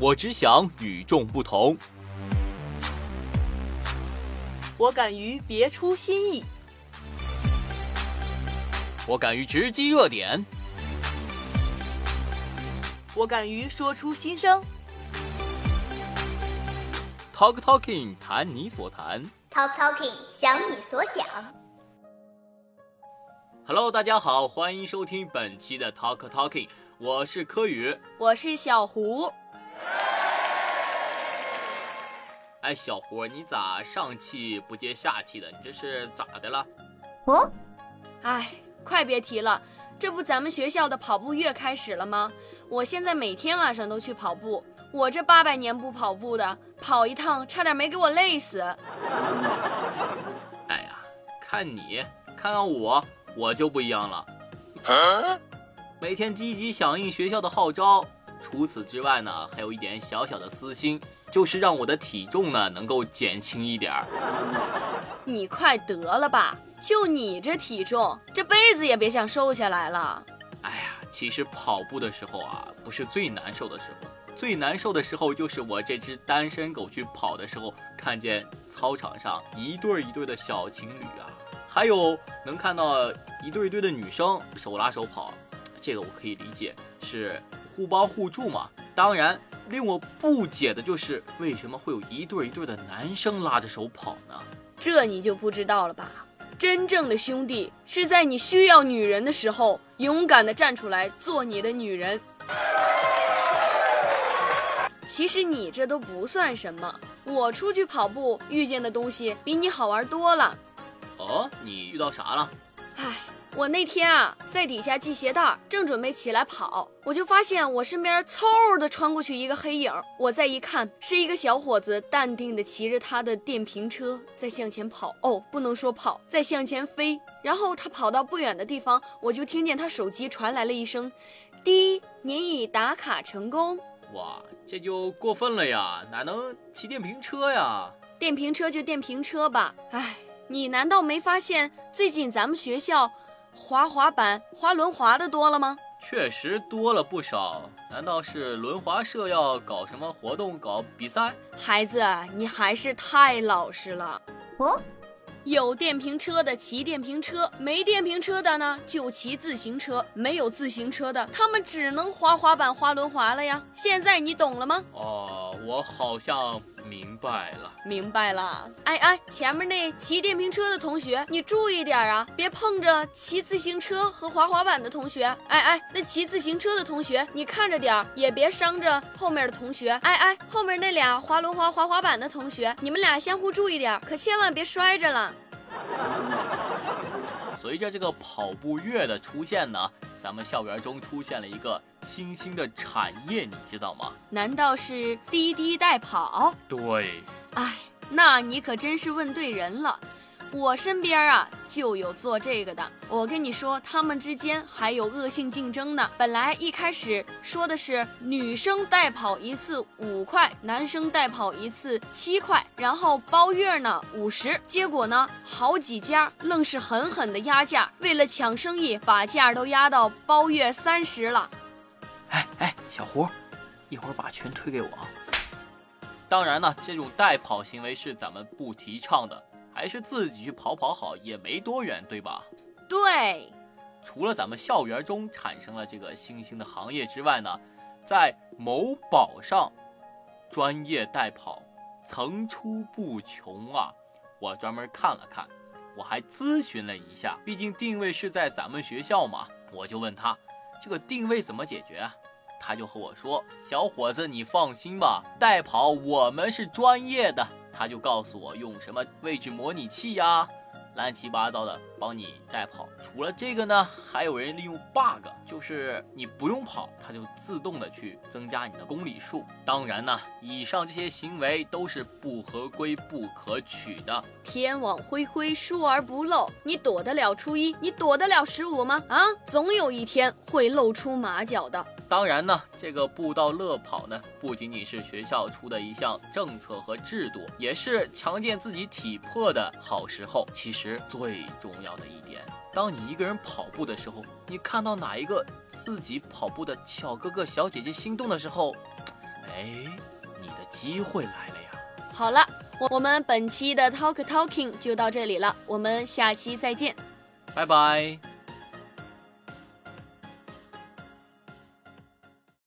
我只想与众不同。我敢于别出心意。我敢于直击热点。我敢于说出心声。Talk Talking，谈你所谈。Talk Talking，想你所想。Hello，大家好，欢迎收听本期的 Talk Talking，我是柯宇。我是小胡。哎，小胡，你咋上气不接下气的？你这是咋的了？哦，哎，快别提了，这不咱们学校的跑步月开始了吗？我现在每天晚上都去跑步，我这八百年不跑步的，跑一趟差点没给我累死。哎呀，看你，看看我，我就不一样了。每天积极响应学校的号召，除此之外呢，还有一点小小的私心，就是让我的体重呢能够减轻一点儿。你快得了吧！就你这体重，这辈子也别想瘦下来了。哎呀，其实跑步的时候啊，不是最难受的时候，最难受的时候就是我这只单身狗去跑的时候，看见操场上一对儿一对的小情侣啊，还有能看到一对一对的女生手拉手跑，这个我可以理解，是互帮互助嘛。当然，令我不解的就是为什么会有一对一对的男生拉着手跑呢？这你就不知道了吧？真正的兄弟是在你需要女人的时候，勇敢的站出来做你的女人。其实你这都不算什么，我出去跑步遇见的东西比你好玩多了。哦，你遇到啥了？唉，我那天啊在底下系鞋带，正准备起来跑，我就发现我身边嗖的穿过去一个黑影。我再一看，是一个小伙子淡定的骑着他的电瓶车在向前跑。哦，不能说跑，在向前飞。然后他跑到不远的地方，我就听见他手机传来了一声：“滴，您已打卡成功。哇，这就过分了呀！哪能骑电瓶车呀？”电瓶车就电瓶车吧，唉，你难道没发现最近咱们学校滑滑板、滑轮滑的多了吗？确实多了不少。难道是轮滑社要搞什么活动、搞比赛？孩子，你还是太老实了。哦，有电瓶车的骑电瓶车，没电瓶车的呢就骑自行车，没有自行车的，他们只能滑滑板、滑轮滑了呀。现在你懂了吗？哦，我好像明白了。明白了。哎哎，前面那骑电瓶车的同学，你注意点啊，别碰着骑自行车和滑滑板的同学。哎哎，那骑自行车的同学，你看着点，也别伤着后面的同学。哎哎，后面那俩滑轮滑、滑滑板的同学，你们俩相互注意点，可千万别摔着了。随着这个跑步月的出现呢，咱们校园中出现了一个新兴的产业，你知道吗？难道是滴滴代跑？对，哎，那你可真是问对人了。我身边啊就有做这个的，我跟你说，他们之间还有恶性竞争呢。本来一开始说的是女生代跑一次五块，男生代跑一次七块，然后包月呢五十。结果呢，好几家愣是狠狠的压价，为了抢生意，把价都压到包月三十了。哎哎，小胡，一会儿把群推给我。当然呢，这种代跑行为是咱们不提倡的。还是自己去跑跑好，也没多远，对吧？对。除了咱们校园中产生了这个新兴的行业之外呢，在某宝上，专业代跑层出不穷啊！我专门看了看，我还咨询了一下，毕竟定位是在咱们学校嘛，我就问他这个定位怎么解决啊？他就和我说：“小伙子，你放心吧，代跑我们是专业的。”他就告诉我用什么位置模拟器呀，乱七八糟的帮你代跑。除了这个呢，还有人利用 bug，就是你不用跑，它就自动的去增加你的公里数。当然呢，以上这些行为都是不合规、不可取的。天网恢恢，疏而不漏。你躲得了初一，你躲得了十五吗？啊，总有一天会露出马脚的。当然呢，这个步道乐跑呢，不仅仅是学校出的一项政策和制度，也是强健自己体魄的好时候。其实最重要的一点，当你一个人跑步的时候，你看到哪一个自己跑步的小哥哥、小姐姐心动的时候，哎哎，你的机会来了呀！好了，我我们本期的 Talk Talking 就到这里了，我们下期再见，拜拜。